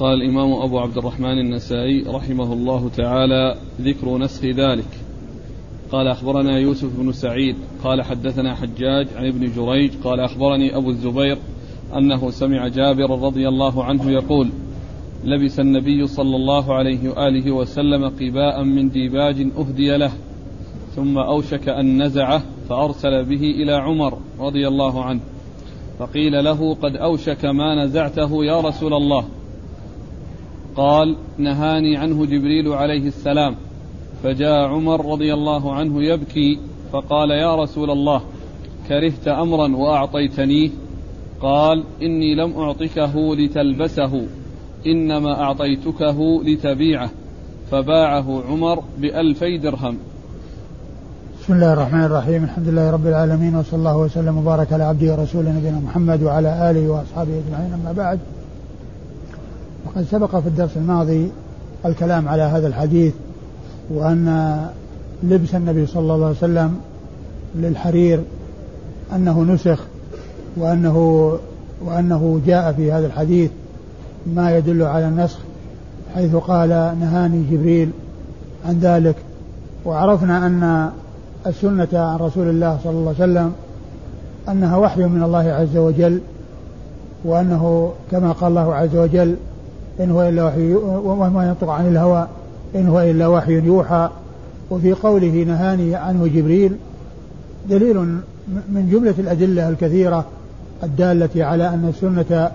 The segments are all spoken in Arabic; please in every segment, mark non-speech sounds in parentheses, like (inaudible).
قال الإمام أبو عبد الرحمن النسائي رحمه الله تعالى ذكر نسخ ذلك. قال أخبرنا يوسف بن سعيد قال حدثنا حجاج عن ابن جريج قال أخبرني أبو الزبير أنه سمع جابر رضي الله عنه يقول لبس النبي صلى الله عليه وآله وسلم قباء من ديباج أهدي له ثم أوشك أن نزعه فأرسل به إلى عمر رضي الله عنه فقيل له قد أوشك ما نزعته يا رسول الله. قال نهاني عنه جبريل عليه السلام فجاء عمر رضي الله عنه يبكي فقال يا رسول الله كرهت أمرا واعطيتنيه قال إني لم أعطكه لتلبسه إنما أعطيتكه لتبيعه فباعه عمر بألفي درهم. بسم الله الرحمن الرحيم الحمد لله رب العالمين وصلى الله وسلم وبارك على عبده ورسوله نبينا محمد وعلى آله وأصحابه أجمعين أما بعد. وقد سبق في الدرس الماضي الكلام على هذا الحديث وأن لبس النبي صلى الله عليه وسلم للحرير أنه نسخ وأنه وأنه جاء في هذا الحديث ما يدل على النسخ حيث قال نهاني جبريل عن ذلك. وعرفنا أن السنة عن رسول الله صلى الله عليه وسلم أنها وحي من الله عز وجل وأنه كما قال الله عز وجل إن هو إلا وحي وما ينطق عن الهوى إن هو إلا وحي يوحى. وفي قوله نهاني عنه جبريل دليل من جملة الأدلة الكثيرة الدالة على أن السنة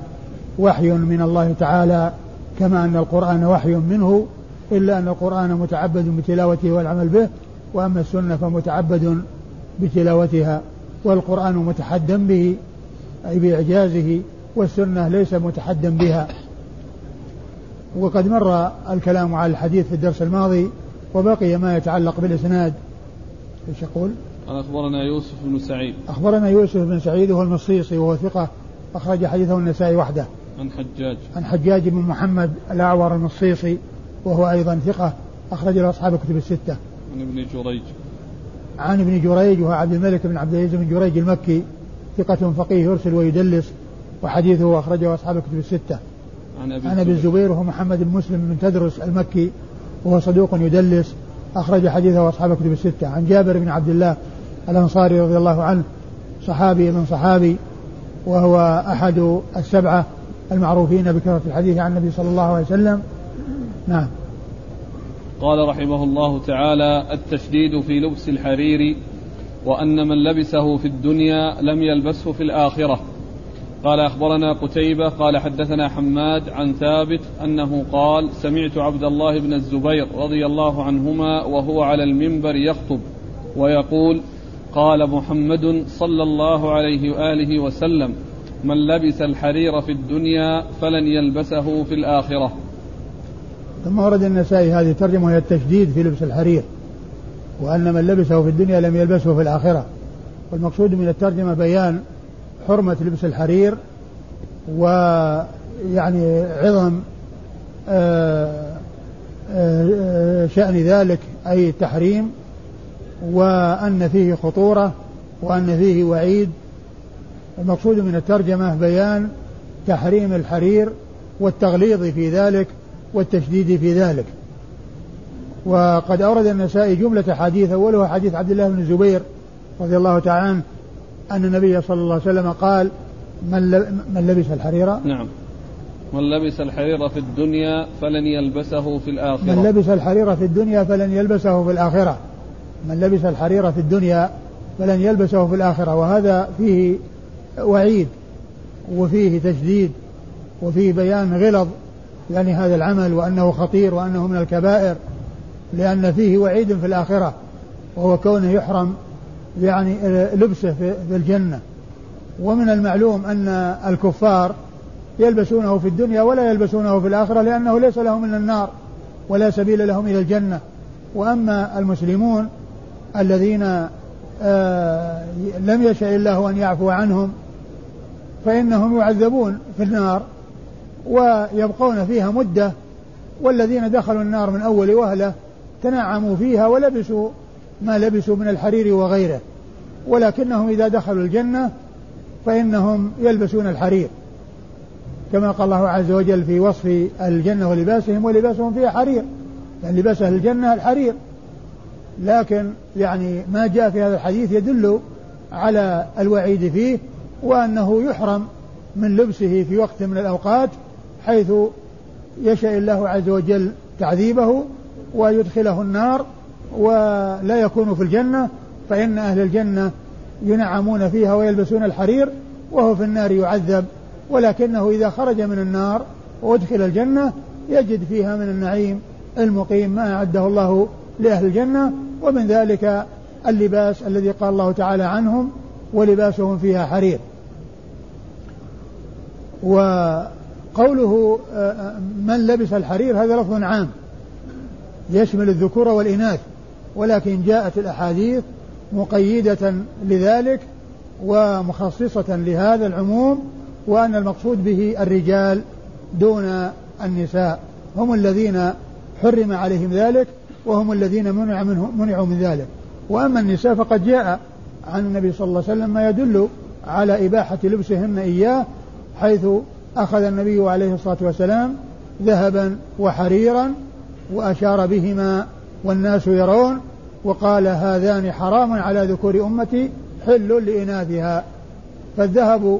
وحي من الله تعالى كما أن القرآن وحي منه إلا أن القرآن متعبد بتلاوته والعمل به وأما السنة فمتعبد بتلاوتها والقرآن متحدا به أي بإعجازه والسنة ليس متحدا بها. وقد مر الكلام على الحديث في الدرس الماضي وبقي ما يتعلق بالإسناد. إيش يقول؟ أخبرنا يوسف بن سعيد. أخبرنا يوسف بن سعيد وهو المصيصي وهو ثقة أخرج حديثه النسائي وحده. عن حجاج. عن حجاج بن محمد الأعور المصيصي وهو أيضا ثقة أخرج له أصحاب الكتب الستة. عن ابن جريج. عن ابن جريج وهو عبد الملك بن عبد العزيز بن جريج المكي ثقة فقيه يرسل ويدلس وحديثه أخرجه أصحاب الكتب الستة. عن أبي عن أبي الزبير. وهو محمد بن مسلم بن تدرس المكي وهو صدوق يدلس. أخرج حديثه أصحاب كتب الستة. عن جابر بن عبد الله الأنصاري رضي الله عنه صحابي من صحابي وهو أحد السبعة المعروفين بكثرة الحديث عن النبي صلى الله عليه وسلم. نعم. قال رحمه الله تعالى التشديد في لبس الحرير وأن من لبسه في الدنيا لم يلبسه في الآخرة. قال أخبرنا قتيبة قال حدثنا حماد عن ثابت أنه قال سمعت عبد الله بن الزبير رضي الله عنهما وهو على المنبر يخطب ويقول قال محمد صلى الله عليه وآله وسلم من لبس الحرير في الدنيا فلن يلبسه في الآخرة. ثم ورد النسائي هذه الترجمة هي التشديد في لبس الحرير وأن من لبسه في الدنيا لم يلبسه في الآخرة. والمقصود من الترجمة بيان حرمة لبس الحرير ويعني عظم آه، آه، شأن ذلك أي التحريم وأن فيه خطورة وأن فيه وعيد. المقصود من الترجمة بيان تحريم الحرير والتغليظ في ذلك والتشديد في ذلك. وقد أورد النسائي جملة حديث أولها حديث عبد الله بن الزبير رضي الله تعالى عنه أن النبي صلى الله عليه وسلم قال من, من لبس الحرير؟ نعم. من لبس الحرير في الدنيا فلن يلبسه في الآخرة. من لبس الحرير في الدنيا فلن يلبسه في الآخرة. من لبس الحرير في الدنيا فلن يلبسه في الآخرة. وهذا فيه وعيد وفيه تشديد وفيه بيان غلظ يعني هذا العمل وأنه خطير وأنه من الكبائر لأن فيه وعيد في الآخرة وهو كونه يحرم يعني لبسه في الجنة. ومن المعلوم أن الكفار يلبسونه في الدنيا ولا يلبسونه في الآخرة لأنه ليس لهم إلا النار ولا سبيل لهم إلى الجنة. وأما المسلمون الذين آه لم يشاء الله أن يعفو عنهم فإنهم يعذبون في النار ويبقون فيها مدة والذين دخلوا النار من أول وهلة تنعموا فيها ولبسوا ما لبسوا من الحرير وغيره ولكنهم إذا دخلوا الجنة فإنهم يلبسون الحرير كما قال الله عز وجل في وصف الجنة ولباسهم ولباسهم فيها حرير يعني لباس أهل الجنة الحرير. لكن يعني ما جاء في هذا الحديث يدل على الوعيد فيه وأنه يحرم من لبسه في وقت من الأوقات حيث يشاء الله عز وجل تعذيبه ويدخله النار ولا يكون في الجنة فإن أهل الجنة ينعمون فيها ويلبسون الحرير وهو في النار يعذب ولكنه إذا خرج من النار وأدخل الجنة يجد فيها من النعيم المقيم ما أعده الله لأهل الجنة ومن ذلك اللباس الذي قال الله تعالى عنهم ولباسهم فيها حرير. وقوله آه، آه، من لبس الحرير هذا لفظ عام يشمل الذكور والإناث. ولكن جاءت الأحاديث مقيدة لذلك ومخصصة لهذا العموم وأن المقصود به الرجال دون النساء. هم الذين حرم عليهم ذلك وهم الذين منع منه منعوا من ذلك. وأما النساء فقد جاء عن النبي صلى الله عليه وسلم ما يدل على إباحة لبسهن إياه حيث أخذ النبي عليه الصلاة والسلام ذهبا وحريرا وأشار بهما والناس يرون وقال هذان حرام على ذكور أمتي حل لإناثها. فالذهب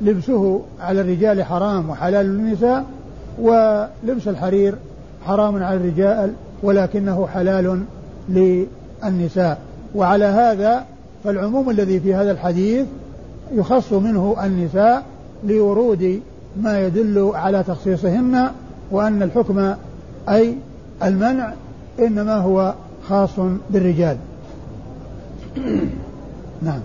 لبسه على الرجال حرام وحلال للنساء ولبس الحرير حرام على الرجال ولكنه حلال للنساء. وعلى هذا فالعموم الذي في هذا الحديث يخص منه النساء لورود ما يدل على تخصيصهن وأن الحكم أي المنع إنما هو خاص بالرجال. نعم.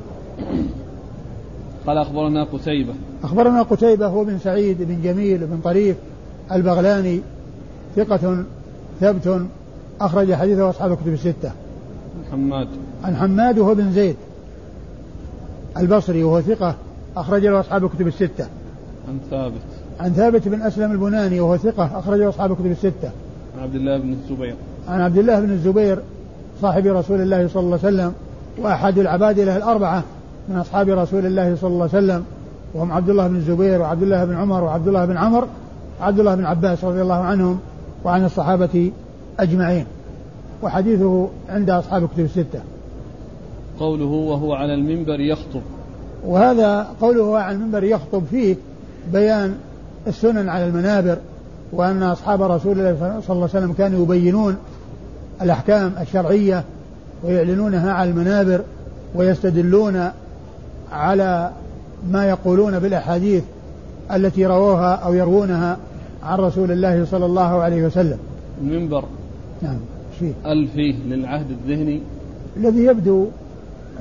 قال أخبرنا قتيبة. أخبرنا قتيبة هو بن سعيد بن جميل بن طريف البغلاني ثقة ثبت أخرج حديثه أصحاب الكتب الستة. حماد. عن حماد وهو بن زيد. البصري وهو ثقة أخرج له أصحاب الكتب الستة. عن ثابت. عن ثابت بن أسلم البناني وهو ثقة أخرج له أصحاب الكتب الستة. عن عبد الله بن الزبير. عن عبد الله بن الزبير صاحب رسول الله صلى الله عليه وسلم وأحد العبادلة الأربعة من أصحاب رسول الله صلى الله عليه وسلم. وهم عبد الله بن الزبير وعبد الله بن عمر وعبد الله بن عمر وعبد الله بن عباس رضي الله عنهم وعن الصحابة أجمعين. وحديثه عند أصحاب الكتب الستة. قوله وهو على المنبر يخطب. وهذا قوله على المنبر يخطب فيه بيان السنن على المنابر وأن أصحاب رسول الله صلى الله عليه وسلم كانوا يبينون الأحكام الشرعية ويعلنونها على المنابر ويستدلون على ما يقولون بالأحاديث التي رووها أو يروونها عن رسول الله صلى الله عليه وسلم. المنبر. نعم فيه ألفي للعهد الذهني؟ الذي يبدو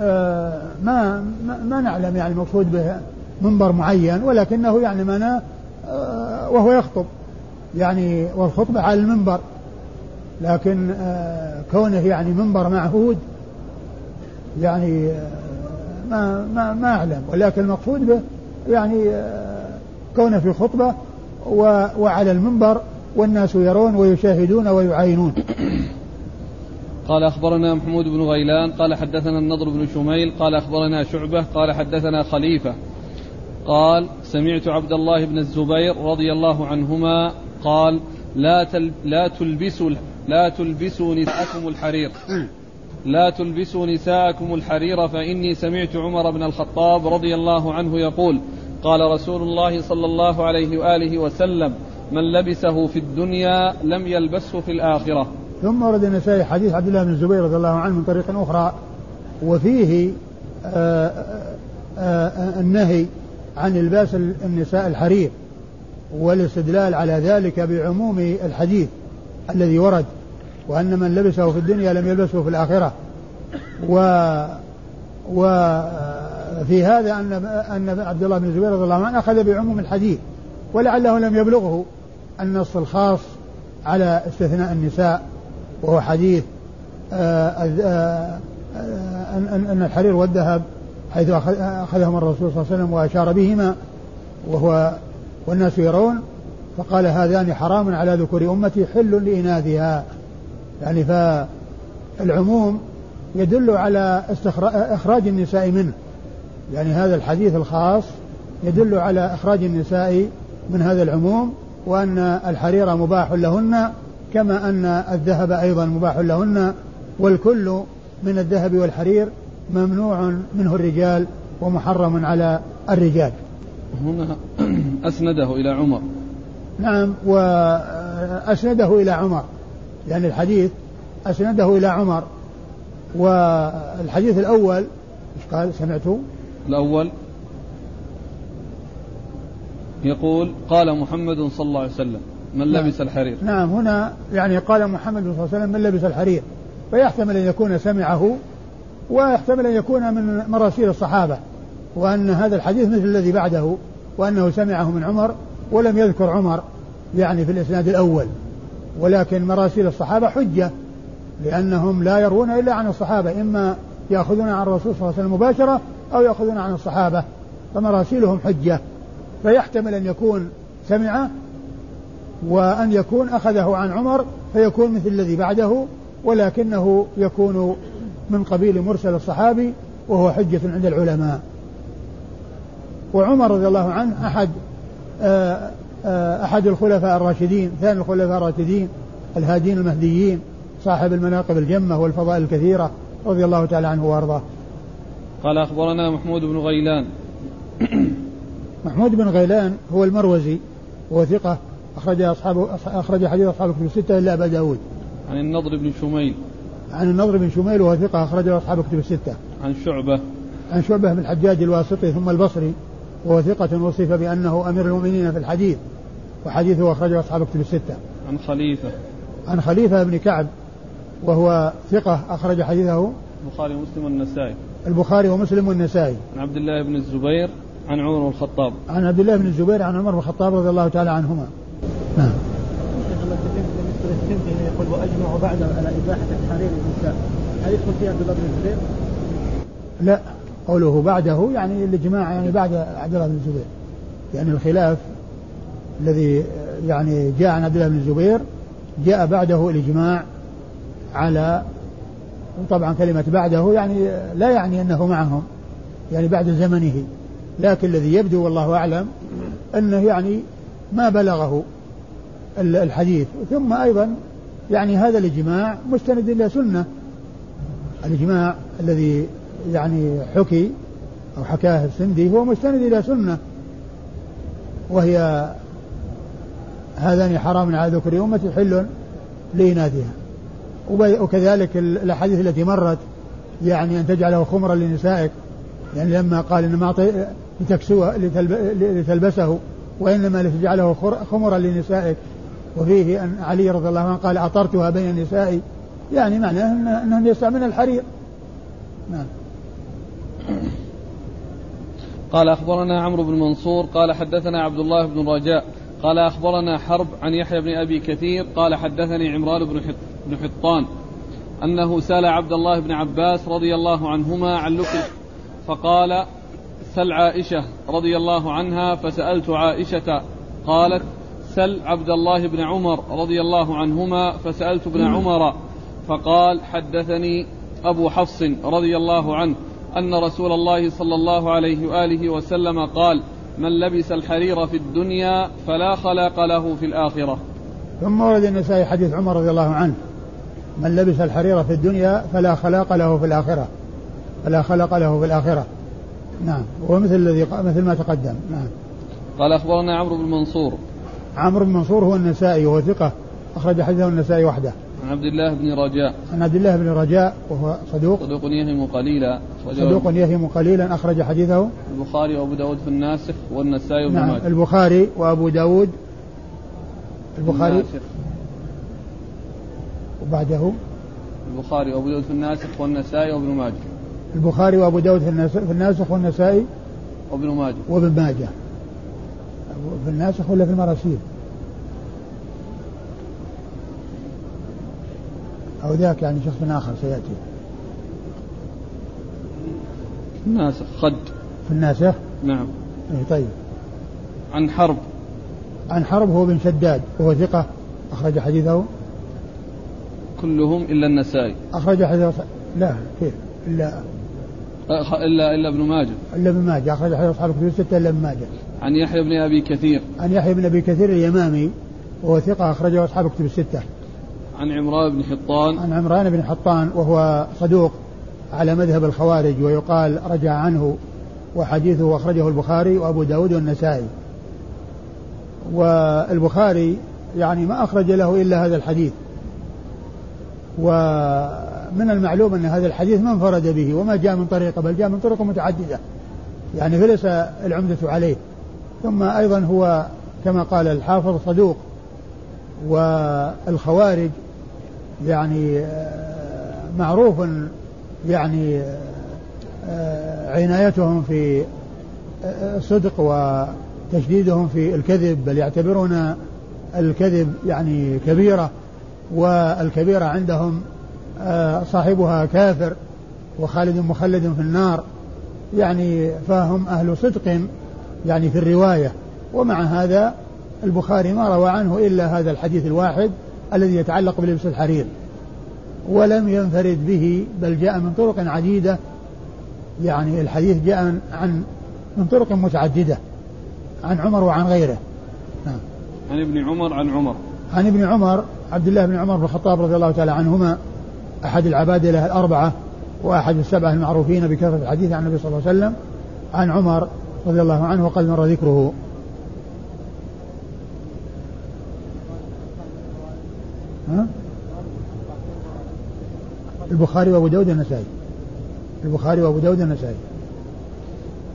آه ما, ما ما نعلم يعني المقصود به منبر معين ولكنه يعني معناه آه وهو يخطب. يعني والخطبة على المنبر. لكن آه كونه يعني منبر معهود يعني آه ما ما ما أعلم. ولكن المقصود به يعني آه كونه في خطبة وعلى المنبر والناس يرون ويشاهدون ويعاينون. قال أخبرنا محمود بن غيلان قال حدثنا النضر بن شميل قال أخبرنا شعبة قال حدثنا خليفة. قال سمعت عبد الله بن الزبير رضي الله عنهما قال لا تل لا تلبسوا لا تلبسوا نساءكم الحرير. لا تلبسوا نساءكم الحرير فإني سمعت عمر بن الخطاب رضي الله عنه يقول قال رسول الله صلى الله عليه وآله وسلم من لبسه في الدنيا لم يلبسه في الآخرة. ثم ورد النسائي حديث عبد الله بن الزبير رضي الله عنه من طريق أخرى وفيه آآ آه، آآ آه، النهي عن إلباس النساء الحرير والاستدلال على ذلك بعموم الحديث الذي ورد. وأن من لبسه في الدنيا لم يلبسه في الآخرة. و وفي هذا أن أن عبد الله بن الزبير رضي الله عنه أخذ بعموم الحديث ولعله لم يبلغه النص الخاص على استثناء النساء وهو حديث آه، آه، آه، أن الحرير والذهب حيث أخذهما الرسول صلى الله عليه وسلم وأشار بهما وهو والناس يرون فقال هذان حرام على ذكور أمتي حل لإناثها. يعني فالعموم يدل على إخراج النساء منه. يعني هذا الحديث الخاص يدل على إخراج النساء من هذا العموم وأن الحرير مباح لهن كما أن الذهب أيضا مباح لهن والكل من الذهب والحرير ممنوع منه الرجال ومحرم على الرجال. هنا أسنده إلى عمر. نعم وأسنده إلى عمر. يعني الحديث أسنده إلى عمر والحديث الأول إيش قال؟ سمعت الأول يقول قال محمد صلى الله عليه وسلم من نعم. لبس الحرير. نعم هنا يعني قال محمد صلى الله عليه وسلم من لبس الحرير. فيحتمل أن يكون سمعه ويحتمل أن يكون من مراسيل الصحابة وأن هذا الحديث مثل الذي بعده وأنه سمعه من عمر ولم يذكر عمر يعني في الإسناد الأول. ولكن مراسيل الصحابة حجة لأنهم لا يروون إلا عن الصحابة إما يأخذون عن الرسول صلى الله عليه وسلم مباشرة أو يأخذون عن الصحابة فمراسيلهم حجة. فيحتمل أن يكون سمعه وأن يكون أخذه عن عمر فيكون مثل الذي بعده ولكنه يكون من قبيل مرسل الصحابي وهو حجة عند العلماء. وعمر رضي الله عنه أحد آه، أحد الخلفاء الراشدين ثاني الخلفاء الراشدين الهادين المهديين صاحب المناقب الجمة والفضائل الكثيرة رضي الله تعالى عنه وأرضاه. قال أخبرنا محمود بن غيلان. (coughs) محمود بن غيلان هو المروزي وهو ثقة أخرج أصحاب أخرج حديث أصحاب الكتب الستة إلا أبا داود. عن النضر بن شميل. عن النضر بن شميل وهو ثقة أخرج أصحاب الكتب الستة. عن شعبة. عن شعبة بن الحجاج الواسطي ثم البصري. وهو ثقة وصف بأنه أمير المؤمنين في الحديث وحديثه أخرجه أصحاب الكتب الستة. عن خليفة. عن خليفة بن كعب وهو ثقة أخرج حديثه. البخاري ومسلم والنسائي. البخاري ومسلم والنسائي. عن عبد الله بن الزبير عن عمر بن الخطاب. عن عبد الله بن الزبير عن عمر بن الخطاب رضي الله تعالى عنهما. نعم. يقول وأجمع بعده على إباحة الحرير للنساء هل يدخل فيها عبد الله بن الزبير؟ لا. قوله بعده يعني الإجماع يعني بعد عبد الله بن الزبير يعني الخلاف الذي يعني جاء عن عبد الله بن الزبير جاء بعده الإجماع على وطبعا كلمة بعده يعني لا يعني أنه معهم يعني بعد زمنه. لكن الذي يبدو والله أعلم أنه يعني ما بلغه الحديث. ثم أيضا يعني هذا الإجماع مستند إلى سنة. الإجماع الذي يعني حكي أو حكاه السندي هو مستند إلى سنة. وهي هذان حرام على ذكر أمة حل لإناثها. وكذلك الأحاديث التي مرت يعني أن تجعله خمرا لنسائك. يعني لما قال إنما أعطي لتكسوه لتلبسه وإنما لتجعله خمرا لنسائك. وفيه أن علي رضي الله عنه قال أطرتها بين النساء. يعني معناه أنهم يستعملون الحرير. نعم. قال أخبرنا عمرو بن منصور قال حدثنا عبد الله بن رجاء قال أخبرنا حرب عن يحيى بن أبي كثير قال حدثني عمران بن حطان أنه سأل عبد الله بن عباس رضي الله عنهما عن لكل فقال سل عائشة رضي الله عنها فسألت عائشة قالت سل عبد الله بن عمر رضي الله عنهما فسألت ابن عمر فقال حدثني أبو حفص رضي الله عنه أن رسول الله صلى الله عليه وآله وسلم قال من لبس الحرير في الدنيا فلا خلاق له في الآخرة. ثم ورد النسائي حديث عمر رضي الله عنه من لبس الحرير في الدنيا فلا خلاق له في الآخرة. فلا خلق له في الآخرة. نعم. ومثل الذي مثل ما تقدم. نعم. قال أخبرنا عمرو بن منصور. عمرو بن منصور هو النسائي وهو ثقة أخرج حديثه النسائي وحده. عن عبد الله بن رجاء. عن عبد الله بن رجاء وهو صدوق. صدوق يهم قليلا. صدوق يهم قليلا أخرج حديثه. البخاري وأبو داود في الناسخ والنسائي وابن نعم ماجه. البخاري وأبو داود. البخاري الناسخ. وبعده. البخاري وأبو داود في الناسخ والنسائي وابن ماجه. البخاري وأبو داود في الناسخ والنسائي وابن ماجه. وابن ماجه. في الناسخ ولا في المراسيل؟ أو ذاك يعني شخص آخر سيأتي. الناسخ خد. في الناسخ نعم. إيه طيب. عن حرب. عن حرب هو بن شداد وهو ثقة. أخرج حديثه. كلهم إلا النسائي. أخرج حديثه. لا كيف؟ إلا. إلا إلا ابن ماجه. إلا ابن ماجه. أخرج حديث أصحاب الكتب الستة إلا ابن ماجه. عن يحيى بن أبي كثير. عن يحيى بن أبي كثير اليمامي وهو ثقة أخرجه أصحاب الكتب الستة. عن عمران بن حطان. عن عمران بن حطان وهو صدوق على مذهب الخوارج ويقال رجع عنه وحديثه أخرجه البخاري وأبو داود والنسائي. والبخاري يعني ما أخرج له إلا هذا الحديث. ومن المعلوم أن هذا الحديث ما انفرد به وما جاء من طريقه بل جاء من طرق متعددة. يعني فليس العمدة عليه. ثم أيضا هو كما قال الحافظ صدوق والخوارج يعني آه، معروف يعني آه، عنايتهم في آه، الصدق وتشديدهم في الكذب بل يعتبرون الكذب يعني كبيرة والكبيرة عندهم صاحبها كافر وخالد مخلد في النار يعني فهم أهل صدق يعني في الرواية. ومع هذا البخاري ما روى عنه إلا هذا الحديث الواحد الذي يتعلق بلبس الحرير ولم ينفرد به بل جاء من طرق عديدة. يعني الحديث جاء عن من طرق متعددة عن عمر وعن غيره. نعم. عن ابن عمر عن عمر. عن ابن عمر عبد الله بن عمر بن الخطاب رضي الله تعالى عنهما أحد العبادلة الأربعة وأحد السبعة المعروفين بكثرة الحديث عن النبي صلى الله عليه وسلم عن عمر رضي الله عنه وقد مر ذكره. البخاري وأبو داود النسائي البخاري وأبو داود النسائي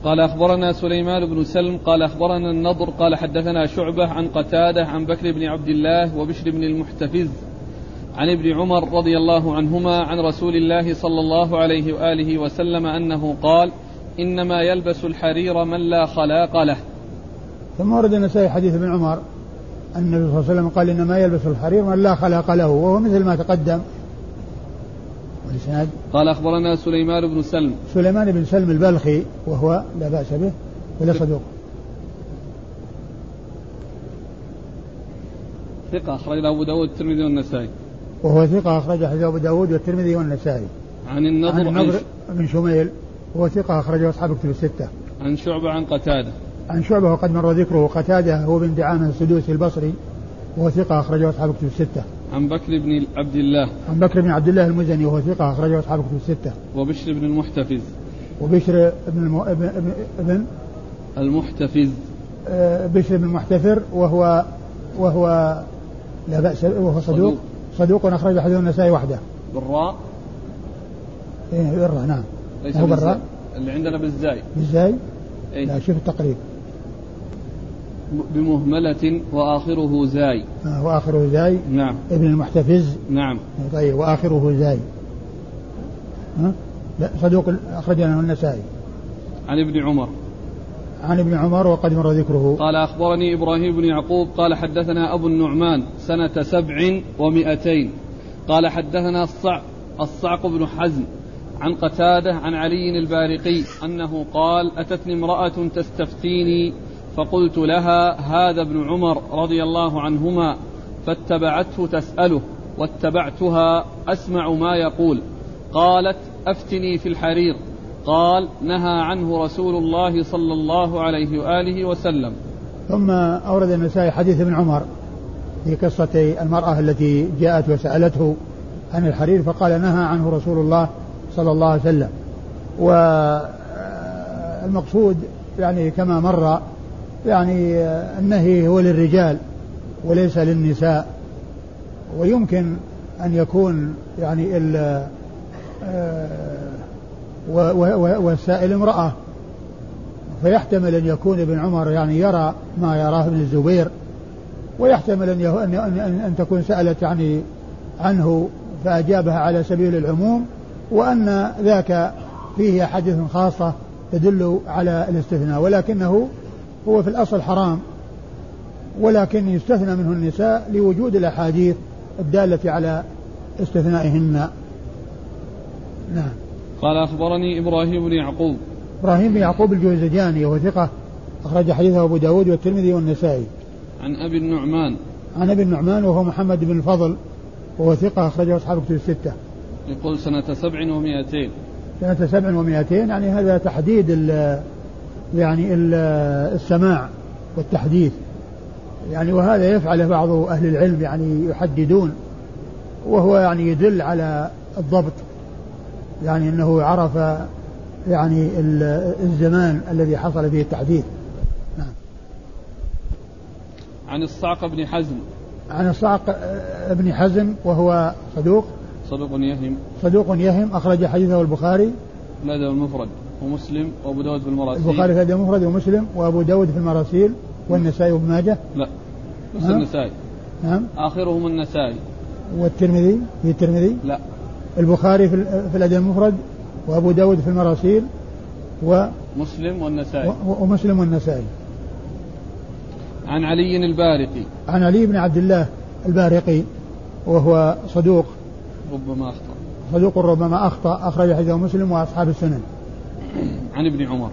قال أخبرنا سليمان بن سلم قال أخبرنا النضر قال حدثنا شعبة عن قتادة عن بكر بن عبد الله وبشر بن المحتفز عن ابن عمر رضي الله عنهما عن رسول الله صلى الله عليه وآله وسلم أنه قال إنما يلبس الحرير من لا خلاق له. ثم ورد النسائي حديث ابن عمر أن النبي صلى الله عليه وسلم قال إنما يلبس الحرير من لا خلاق له وهو مثل ما تقدم والإسناد؟ قال أخبرنا سليمان بن سلم. سليمان بن سلم البلخي وهو لا بأس به ولا صدوق. ثقة أخرج له أبو داود والترمذي والنسائي. وهو ثقة أخرج حديث أبو داود والترمذي والنسائي. عن النضر, عن النضر بن شميل وهو ثقة أخرجه أصحاب كتب الستة. عن شعبة عن قتادة. عن شعبة وقد مر ذكره قتادة هو بن دعامة السدوسي البصري وهو ثقة أخرجه أصحاب كتب الستة. عن بكر بن عبد الله. عن بكر بن عبد الله المزني وهو ثقة أخرجه أصحاب كتب الستة. وبشر بن المحتفز. وبشر بن المو... ابن, ابن, المحتفز. آه بشر بن المحتفر وهو وهو لا بأس وهو صدوق صدوق أخرج حديث النسائي وحده. بالراء؟ إيه بالراء نعم. ليس هو بالراء؟ اللي عندنا بالزاي. بالزاي؟ إيه؟ لا شوف التقريب. بمهملة وآخره زاي. آه وآخره زاي. نعم. ابن المحتفز. نعم. طيب وآخره زاي. ها؟ لا صدوق أخرج له النسائي. عن ابن عمر. عن ابن عمر وقد مر ذكره. قال أخبرني إبراهيم بن يعقوب قال حدثنا أبو النعمان سنة سبع ومئتين. قال حدثنا الصعق الصعق بن حزم عن قتادة عن علي البارقي أنه قال أتتني امرأة تستفتيني فقلت لها هذا ابن عمر رضي الله عنهما فاتبعته تسأله واتبعتها أسمع ما يقول. قالت أفتني في الحرير. قال نهى عنه رسول الله صلى الله عليه وآله وسلم. ثم أورد النسائي حديث ابن عمر في قصة المرأة التي جاءت وسألته عن الحرير فقال نهى عنه رسول الله صلى الله عليه وسلم. والمقصود يعني كما مر يعني النهي هو للرجال وليس للنساء ويمكن أن يكون يعني ال آه، والسائل امرأة. فيحتمل أن يكون ابن عمر يعني يرى ما يراه ابن الزبير ويحتمل أن, أن, أن, تكون سألت يعني عنه فأجابها على سبيل العموم وأن ذاك فيه حديث خاصة تدل على الاستثناء. ولكنه هو في الأصل حرام ولكن يستثنى منه النساء لوجود الأحاديث الدالة على استثنائهن. نعم. قال أخبرني إبراهيم بن يعقوب. إبراهيم بن يعقوب الجوزجاني وهو ثقة أخرج حديثه أبو داود والترمذي والنسائي. عن أبي النعمان. عن أبي النعمان وهو محمد بن الفضل وهو ثقة أخرجه أصحاب كتب الستة. يقول سنة سبع ومائتين سنة سبع ومائتين يعني هذا تحديد ال يعني ال السماع والتحديث. يعني وهذا يفعله بعض أهل العلم يعني يحددون وهو يعني يدل على الضبط. يعني أنه عرف يعني الزمان الذي حصل فيه التحديث. نعم. عن الصعق بن حزم. عن الصعق بن حزم وهو صدوق. صدوق يهم. صدوق يهم أخرج حديثه البخاري. الأدب المفرد؟ ومسلم وأبو داود في المراسيل. البخاري في الأدب المفرد ومسلم وأبو داود في المراسيل والنسائي وابن ماجه. لا بس. النسائي. نعم. آخرهم النسائي. والترمذي في الترمذي. لا. البخاري في, في الأدب المفرد وأبو داود في المراسيل و مسلم والنسائي. ومسلم والنسائي. عن علي البارقي. عن علي بن عبد الله البارقي وهو صدوق. ربما أخطأ. صدوق ربما أخطأ أخرج حديثه مسلم وأصحاب السنن. عن ابن عمر.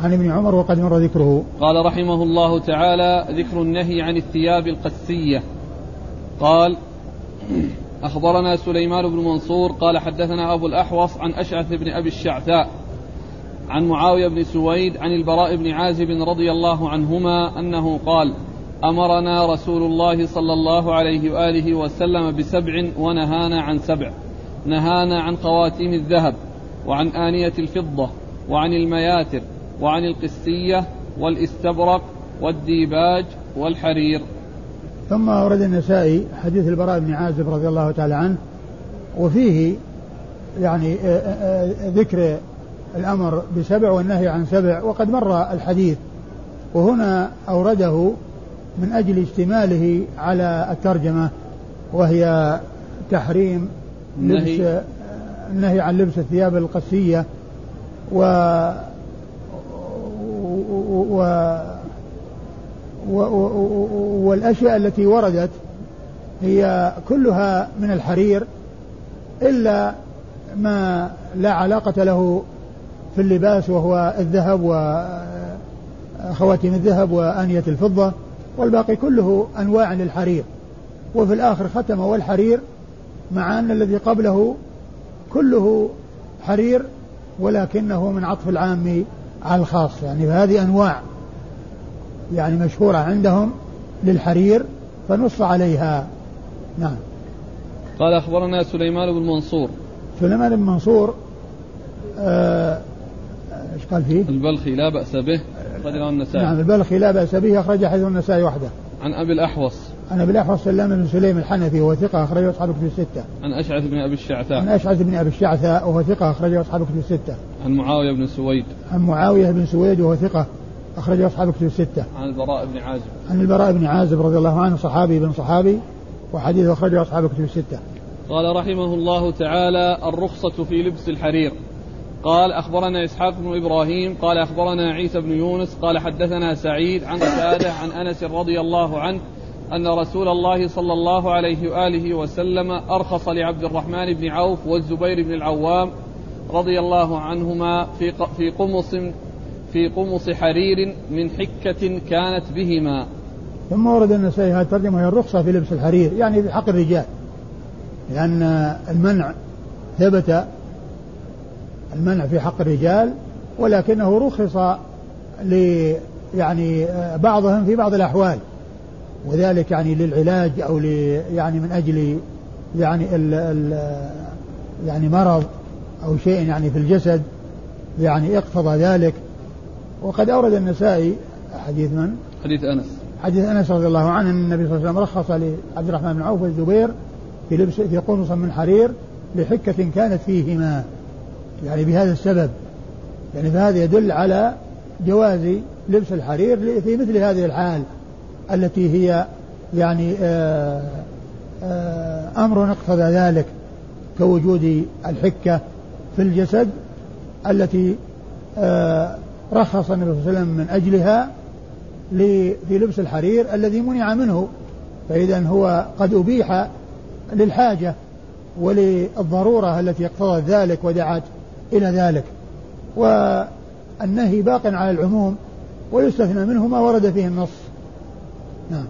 عن ابن عمر وقد مر ذكره. قال رحمه الله تعالى ذكر النهي عن الثياب القسية قال أخبرنا سليمان بن منصور قال حدثنا أبو الأحوص عن أشعث بن أبي الشعثاء عن معاوية بن سويد عن البراء بن عازب رضي الله عنهما أنه قال أمرنا رسول الله صلى الله عليه وآله وسلم بسبع ونهانا عن سبع. نهانا عن خواتيم الذهب وعن آنية الفضة وعن المياتر وعن القسية والاستبرق والديباج والحرير. ثم ورد النسائي حديث البراء بن عازب رضي الله تعالى عنه وفيه يعني آه، آه، آه، ذكر الأمر بسبع والنهي عن سبع وقد مر الحديث. وهنا أورده من أجل اشتماله على الترجمة وهي تحريم لبس النهي عن لبس الثياب القسية و و والأشياء التي وردت هي كلها من الحرير إلا ما لا علاقة له في اللباس وهو الذهب وخواتم الذهب وآنية الفضة والباقي كله أنواع للحرير. وفي الآخر ختم والحرير مع أن الذي قبله كله حرير ولكنه من عطف العام على الخاص يعني هذه أنواع يعني مشهورة عندهم للحرير فنص عليها. نعم. قال أخبرنا سليمان بن منصور. سليمان بن منصور آه، إيش قال فيه؟ البلخي لا بأس به أخرجه النسائي. نعم البلخي لا بأس به أخرج حديث النسائي وحده. عن أبي الأحوص. عن أبي الأحوص سلام بن سليم الحنفي وهو ثقة أخرجه أصحاب كتب الستة عن أشعث بن أبي الشعثاء عن أشعث بن أبي الشعثاء وهو ثقة أخرجه أصحاب كتب الستة عن معاوية بن سويد عن معاوية بن سويد وهو ثقة أخرجه أصحاب كتب الستة. عن البراء بن عازب. عن البراء بن عازب رضي الله عنه صحابي بن صحابي وحديثه أخرجه أصحاب كتب الستة. قال رحمه الله تعالى الرخصة في لبس الحرير. قال أخبرنا إسحاق بن إبراهيم قال أخبرنا عيسى بن يونس قال حدثنا سعيد عن قتادة عن أنس رضي الله عنه أن رسول الله صلى الله عليه وآله وسلم أرخص لعبد الرحمن بن عوف والزبير بن العوام رضي الله عنهما في في قمص في قمص حرير من حكة كانت بهما. ثم ورد النسائي هذه الترجمة هي الرخصة في لبس الحرير يعني في حق الرجال لأن المنع ثبت المنع في حق الرجال ولكنه رخص ل يعني بعضهم في بعض الأحوال. وذلك يعني للعلاج أو ل يعني من أجل يعني ال ال يعني مرض أو شيء يعني في الجسد يعني اقتضى ذلك. وقد أورد النسائي حديث من؟ حديث أنس. حديث أنس رضي الله عنه أن النبي صلى الله عليه وسلم رخص لعبد الرحمن بن عوف والزبير في لبس في قنص من حرير لحكة كانت فيهما. يعني بهذا السبب. يعني فهذا يدل على جواز لبس الحرير في مثل هذه الحال. التي هي يعني آآ آآ أمر اقتضى ذلك كوجود الحكة في الجسد التي رخص النبي صلى الله عليه وسلم من أجلها في لبس الحرير الذي منع منه. فإذا هو قد أبيح للحاجة وللضرورة التي اقتضت ذلك ودعت إلى ذلك. والنهي باق على العموم ويستثنى منه ما ورد فيه النص. نعم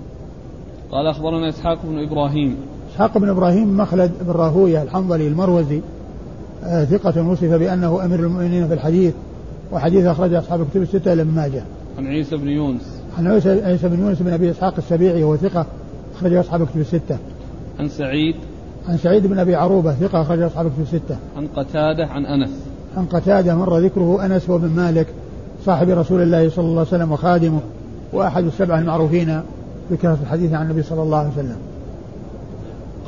قال أخبرنا إسحاق بن إبراهيم إسحاق بن إبراهيم مخلد بن راهوية الحنظلي المروزي آه، ثقة وصف بأنه أمير المؤمنين في الحديث وحديث أخرج أصحاب الكتب الستة لما ماجه. عن عيسى بن يونس. عن عيسى بن يونس بن أبي إسحاق السبيعي وهو ثقة أخرج أصحاب الكتب الستة. عن سعيد. عن سعيد بن أبي عروبة ثقة أخرج أصحاب الكتب الستة. عن قتادة عن أنس. عن قتادة مر ذكره أنس وابن مالك صاحب رسول الله صلى الله عليه وسلم وخادمه وأحد السبعة المعروفين بكثرة الحديث عن النبي صلى الله عليه وسلم.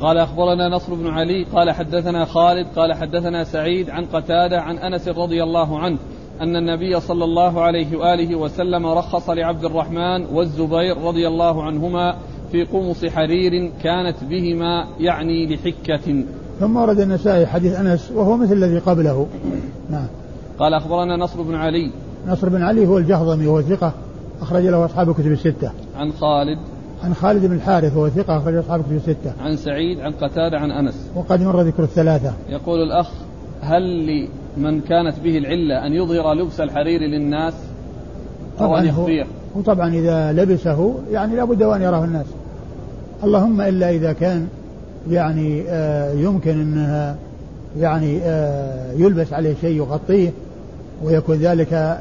قال أخبرنا نصر بن علي قال حدثنا خالد قال حدثنا سعيد عن قتادة عن أنس رضي الله عنه أن النبي صلى الله عليه وآله وسلم رخص لعبد الرحمن والزبير رضي الله عنهما في قمص حرير كانت بهما يعني لحكة. ثم ورد النسائي حديث أنس وهو مثل الذي قبله. نعم. قال أخبرنا نصر بن علي. نصر بن علي هو الجهضمي وهو ثقة أخرج له أصحاب الكتب الستة. عن خالد. عن خالد بن الحارث وهو ثقة أخرج أصحاب الكتب الستة. عن سعيد عن قتادة عن أنس. وقد مر ذكر الثلاثة. يقول الأخ هل لمن كانت به العلة أن يظهر لبس الحرير للناس أو أن يخفيه؟ وطبعا إذا لبسه يعني لابد أن يراه الناس. اللهم إلا إذا كان يعني آه يمكن أنها يعني آه يلبس عليه شيء يغطيه ويكون ذلك آه،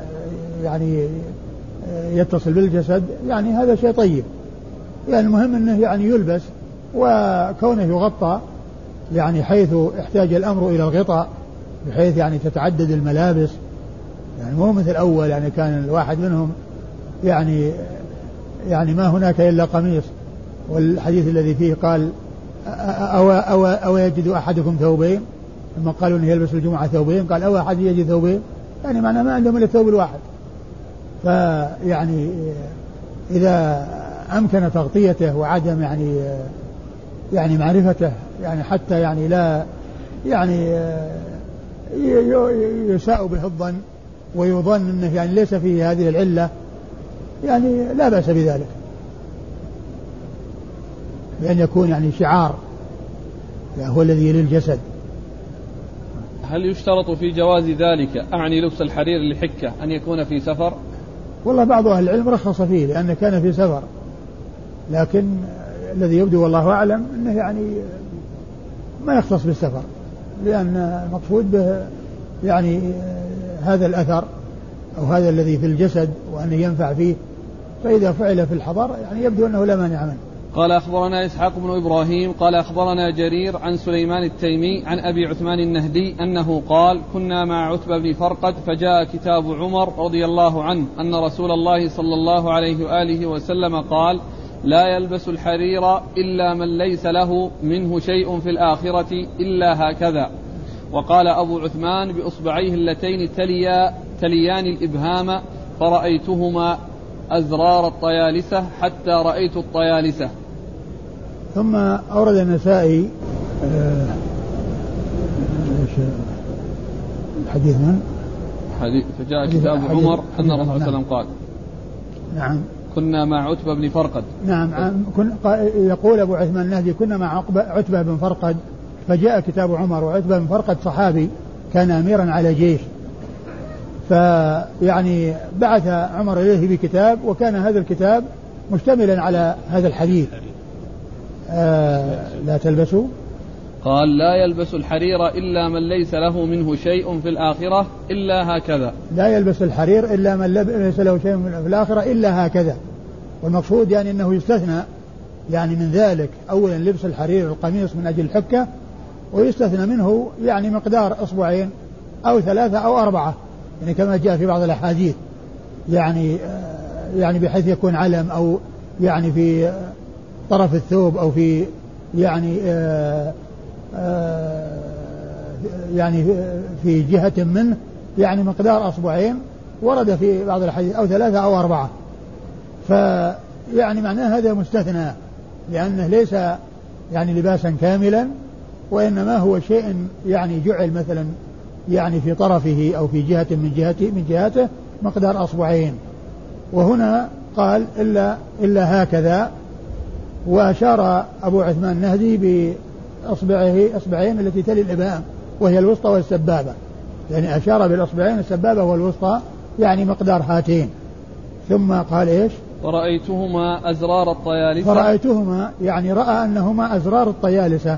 يعني آه، يتصل بالجسد يعني هذا شيء طيب المهم إنه يعني يلبس وكونه يغطى يعني حيث احتاج الأمر إلى الغطاء بحيث يعني تتعدد الملابس. يعني مو مثل أول يعني كان الواحد منهم يعني يعني ما هناك إلا قميص. والحديث الذي فيه قال أو, أو, أو يجد أحدكم ثوبين؟ لما قالوا أنه يلبس الجمعة ثوبين قال أو أحد يجد ثوبين؟ يعني معناه ما عندهم إلا الثوب الواحد. فيعني إذا أمكن تغطيته وعدم يعني يعني معرفته يعني حتى يعني لا يعني يساء به الظن ويظن أنه يعني ليس فيه هذه العلة يعني لا بأس بذلك. بأن يكون يعني شعار يعني هو الذي يلي الجسد. هل يشترط في جواز ذلك أعني لبس الحرير لحكه أن يكون في سفر؟ والله بعض أهل العلم رخص فيه لأنه كان في سفر. لكن الذي يبدو والله أعلم أنه يعني ما يختص بالسفر لأن المقصود به يعني هذا الأثر أو هذا الذي في الجسد وأنه ينفع فيه. فإذا فعل في الحضر يعني يبدو أنه لا مانع منه. قال أخبرنا إسحاق بن إبراهيم قال أخبرنا جرير عن سليمان التيمي عن أبي عثمان النهدي أنه قال كنا مع عتبة بن فرقد فجاء كتاب عمر رضي الله عنه أن رسول الله صلى الله عليه وآله وسلم قال لا يلبس الحرير إلا من ليس له منه شيء في الآخرة إلا هكذا. وقال أبو عثمان بإصبعيه اللتين تليا تليان الإبهام فرأيتهما أزرار الطيالسة حتى رأيت الطيالسة. ثم أورد النسائي آه الحديث؟ من؟ حديث فجاء كتاب عمر أن الرسول صلى الله عليه وسلم قال. نعم. كنا مع عتبة بن فرقد. نعم كن يقول أبو عثمان النهدي كنا مع عتبة بن فرقد فجاء كتاب عمر وعتبة بن فرقد صحابي كان أميرا على جيش. فيعني بعث عمر إليه بكتاب وكان هذا الكتاب مشتملا على هذا الحديث. آه لا تلبسوا. قال لا يلبس الحرير إلا من ليس له منه شيء في الآخرة إلا هكذا. لا يلبس الحرير إلا من ليس له شيء في الآخرة إلا هكذا. والمقصود يعني أنه يستثنى يعني من ذلك أولا لبس الحرير القميص من أجل الحكة ويستثنى منه يعني مقدار أصبعين أو ثلاثة أو أربعة يعني كما جاء في بعض الأحاديث. يعني يعني بحيث يكون علم أو يعني في طرف الثوب أو في يعني آه آه، يعني في جهة منه يعني مقدار أصبعين ورد في بعض الحديث أو ثلاثة أو أربعة. فيعني معناه هذا مستثنى لأنه ليس يعني لباسا كاملا وإنما هو شيء يعني جعل مثلا يعني في طرفه أو في جهة من جهته من جهاته مقدار أصبعين وهنا قال إلا إلا هكذا وأشار أبو عثمان النهدي أصبعه أصبعين التي تلي الإبهام وهي الوسطى والسبابة. يعني أشار بالأصبعين السبابة والوسطى يعني مقدار هاتين. ثم قال إيش؟ ورأيتهما أزرار الطيالسة. فرأيتهما يعني رأى أنهما أزرار الطيالسة.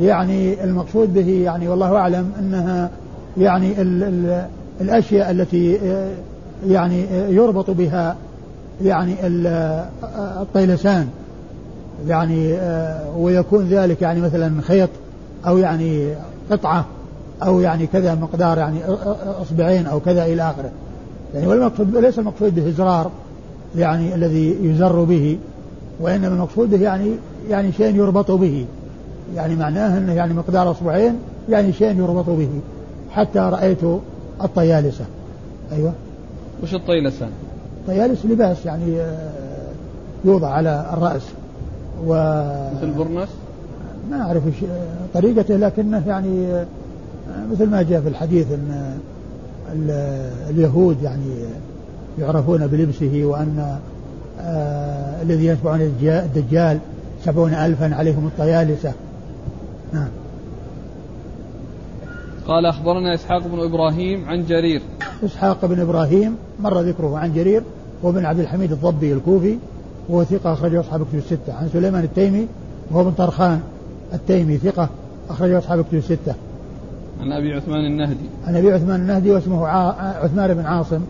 يعني المقصود به يعني والله أعلم أنها يعني ال ال الأشياء التي يعني يربط بها يعني الطيلسان. يعني ويكون ذلك يعني مثلا خيط أو يعني قطعة أو يعني كذا مقدار يعني أصبعين أو كذا إلى آخره. يعني والمقصود ليس المقصود به إزرار يعني الذي يزر به وإنما المقصود به يعني يعني شيء يربط به. يعني معناه أنه يعني مقدار أصبعين يعني شيء يربط به. حتى رأيت الطيالسة. أيوة. وش الطيلسة؟ طيالس لباس يعني آه، يوضع على الرأس. و مثل برنس؟ ما أعرف طريقته لكنه يعني آه، مثل ما جاء في الحديث أن اليهود يعني يعرفون بلبسه وأن آه الذي يتبعون الدجال سبعون ألفا عليهم الطيالسة. نعم. قال أخبرنا إسحاق بن إبراهيم عن جرير. إسحاق بن إبراهيم مر ذكره عن جرير وابن عبد الحميد الضبي الكوفي وهو ثقة أخرجه أصحاب كتب الستة. عن سليمان التيمي وهو بن طرخان التيمي ثقة أخرجه أصحاب كتب الستة. عن أبي عثمان النهدي. عن أبي عثمان النهدي واسمه عثمان بن عاصم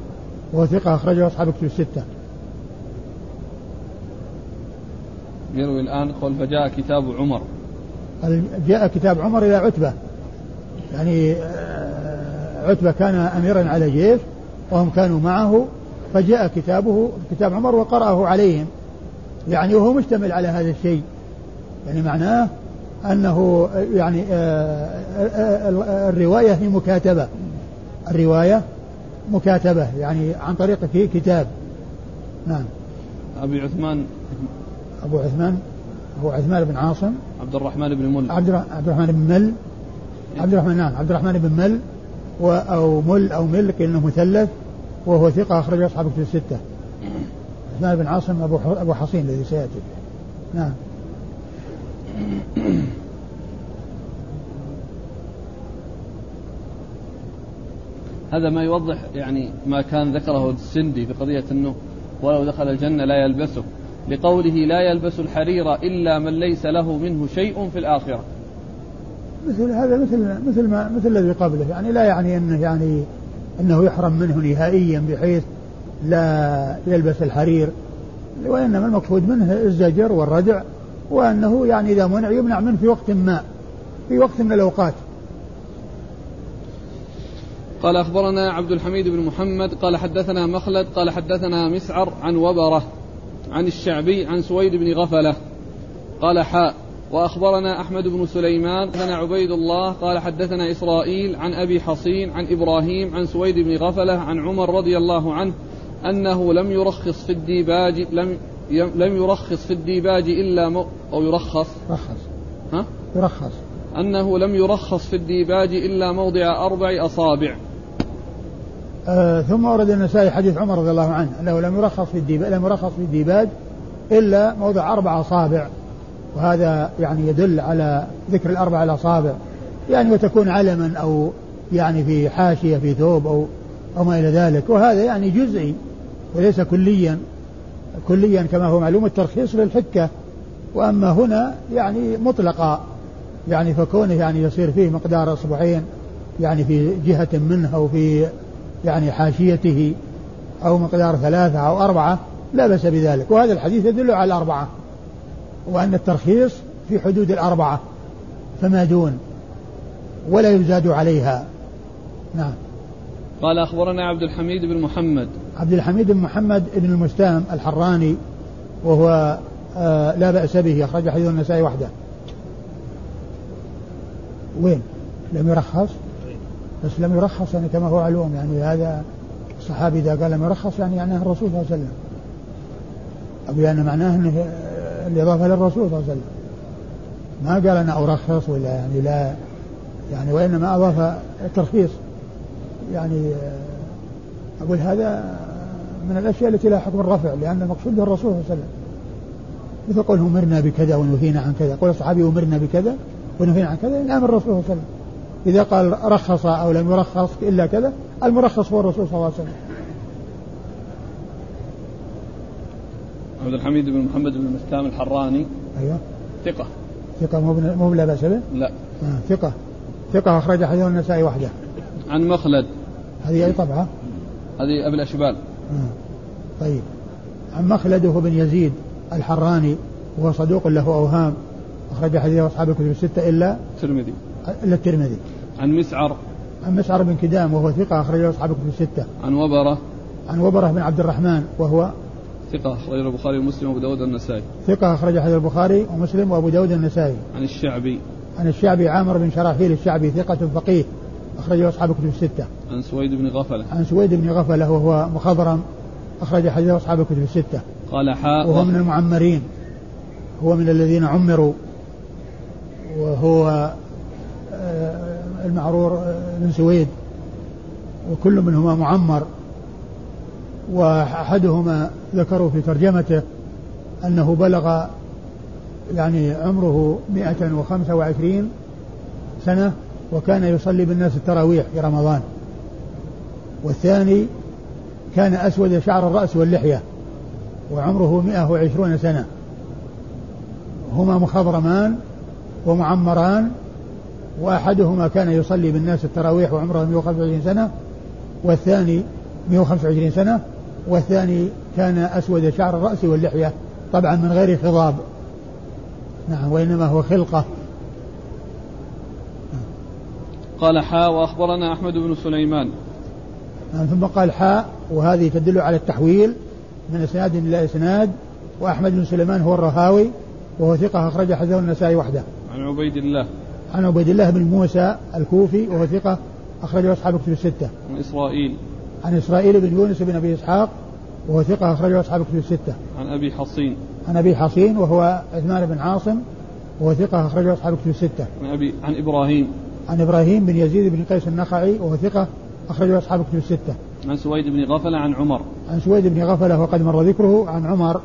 وهو ثقة أخرجه أصحاب كتب الستة. يروي الآن قول فجاء كتاب عمر. جاء كتاب عمر إلى عتبة. يعني آه، عتبة كان أميرا على جيش وهم كانوا معه فجاء كتابه كتاب عمر وقرأه عليهم. يعني وهو مشتمل على هذا الشيء. يعني معناه أنه يعني آه، آه، الرواية هي مكاتبة. الرواية مكاتبة يعني عن طريق في كتاب. نعم. أبي عثمان. أبو عثمان. هو عثمان بن عاصم. عبد الرحمن بن مل. عبد الرحمن بن مل. عبد الرحمن نعم عبد الرحمن بن مل أو مل أو مل كأنه مثلث وهو ثقة أخرج أصحاب كتب الستة. عثمان بن عاصم أبو أبو حصين الذي سيأتي. نعم. (clears throat) هذا ما يوضح يعني ما كان ذكره السندي في قضية أنه ولو دخل الجنة لا يلبسه. لقوله لا يلبس الحرير إلا من ليس له منه شيء في الآخرة. مثل هذا مثل مثل ما مثل الذي قبله. يعني لا يعني إنه يعني إنه يحرم منه نهائيا بحيث لا يلبس الحرير وإنما المقصود منه الزجر والردع وأنه يعني إذا منع يمنع منه في وقت ما في وقت من الأوقات. قال أخبرنا عبد الحميد بن محمد قال حدثنا مخلد قال حدثنا مسعر عن وبرة عن الشعبي عن سويد بن غفلة قال حاء. وأخبرنا أحمد بن سليمان حدثنا عبيد الله قال حدثنا إسرائيل عن أبي حصين عن إبراهيم عن سويد بن غفلة عن عمر رضي الله عنه أنه لم يرخص في الديباج لم لم يرخص في الديباج إلا م... أو يرخص. رخص. ها؟ يرخص. أنه لم يرخص في الديباج إلا موضع أربع أصابع. آه ثم ورد النسائي حديث عمر رضي الله عنه أنه لم يرخص في الديباج لم يرخص في الديباج إلا موضع أربع أصابع. وهذا يعني يدل على ذكر الأربع الأصابع. يعني وتكون علما أو يعني في حاشية في ثوب أو أو ما إلى ذلك. وهذا يعني جزئي. وليس كليا كليا كما هو معلوم الترخيص للحكة. وأما هنا يعني مطلقا يعني فكونه يعني يصير فيه مقدار أصبعين يعني في جهة منه أو في يعني حاشيته أو مقدار ثلاثة أو أربعة لا بأس بذلك. وهذا الحديث يدل على الأربعة وأن الترخيص في حدود الأربعة فما دون ولا يزاد عليها. نعم. قال أخبرنا عبد الحميد بن محمد. عبد الحميد بن محمد بن المستام الحراني وهو آه لا بأس به أخرج حديث النسائي وحده. وين؟ لم يرخص؟ بس لم يرخص يعني كما هو معلوم يعني هذا الصحابي إذا قال لم يرخص يعني يعني الرسول صلى الله عليه وسلم. أو يعني معناه أنه الإضافة للرسول صلى الله عليه وسلم. ما قال أنا أرخص ولا يعني لا يعني وإنما أضاف الترخيص يعني أقول هذا من الأشياء التي لا حكم الرفع لأن المقصود به الرسول صلى الله عليه وسلم. مثل قوله أمرنا بكذا ونهينا عن كذا. قول الصحابي أمرنا بكذا ونهينا عن كذا نعم الرسول صلى الله عليه وسلم. إذا قال رخص أو لم يرخص إلا كذا المرخص هو الرسول صلى الله عليه وسلم. عبد الحميد بن محمد بن مستام الحراني. أيوه. ثقة. ثقة مو لا بأس به؟ لا. آه ثقة. ثقة أخرج حديث النسائي وحده. عن مخلد. هذه أي طبعة؟ هذه أبي الأشبال. طيب. عن مخلد وهو بن يزيد الحراني وهو صدوق له أوهام. أخرج حديث أصحاب الكتب الستة إلا الترمذي. إلا الترمذي. عن مسعر. عن مسعر بن كدام وهو ثقة أخرجه أصحاب الكتب الستة. عن وبرة. عن وبرة بن عبد الرحمن وهو ثقة أخرجه البخاري ومسلم وأبو داود النسائي ثقة أخرج حديث البخاري ومسلم وأبو داود النسائي عن الشعبي. عن الشعبي عامر بن شراحيل الشعبي ثقة فقيه. أخرجه أصحاب الكتب الستة. عن سويد بن غفلة. عن سويد بن غفلة وهو مخضرم أخرج حديث أصحاب الكتب الستة. قال حاء وهو من المعمرين هو من الذين عمروا وهو آه، المعرور آه، بن سويد وكل منهما معمر. وأحدهما ذكروا في ترجمته أنه بلغ يعني عمره 125 سنة وكان يصلي بالناس التراويح في رمضان. والثاني كان أسود شعر الرأس واللحية وعمره 120 سنة. هما مخضرمان ومعمران وأحدهما كان يصلي بالناس التراويح وعمره 125 سنة والثاني 125 سنة. والثاني كان أسود شعر الرأس واللحية طبعا من غير خضاب. نعم وإنما هو خلقة. قال حاء وأخبرنا أحمد بن سليمان. نعم ثم قال حاء وهذه تدل على التحويل من إسناد إلى إسناد وأحمد بن سليمان هو الرهاوي وهو ثقة أخرج حديثه النسائي وحده. عن عبيد الله. عن عبيد الله بن موسى الكوفي وهو ثقة أخرجه أصحاب الكتب الستة. عن إسرائيل. عن إسرائيل بن يونس بن أبي إسحاق وهو ثقة أخرجه أصحاب الكتب الستة. عن أبي حصين. عن أبي حصين وهو عثمان بن عاصم وهو ثقة أخرجه أصحاب الكتب الستة. عن أبي عن إبراهيم. عن إبراهيم بن يزيد بن قيس النخعي وهو ثقة أخرجه أصحاب الكتب الستة. عن سويد بن غفلة عن عمر. عن سويد بن غفلة وقد مر ذكره عن عمر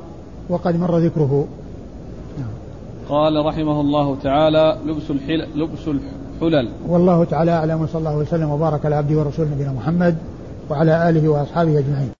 وقد مر ذكره. قال رحمه الله تعالى لبس الحل لبس الحلل. والله تعالى أعلم وصلى الله وسلم وبارك على عبده ورسوله نبينا محمد وعلى آله وأصحابه أجمعين.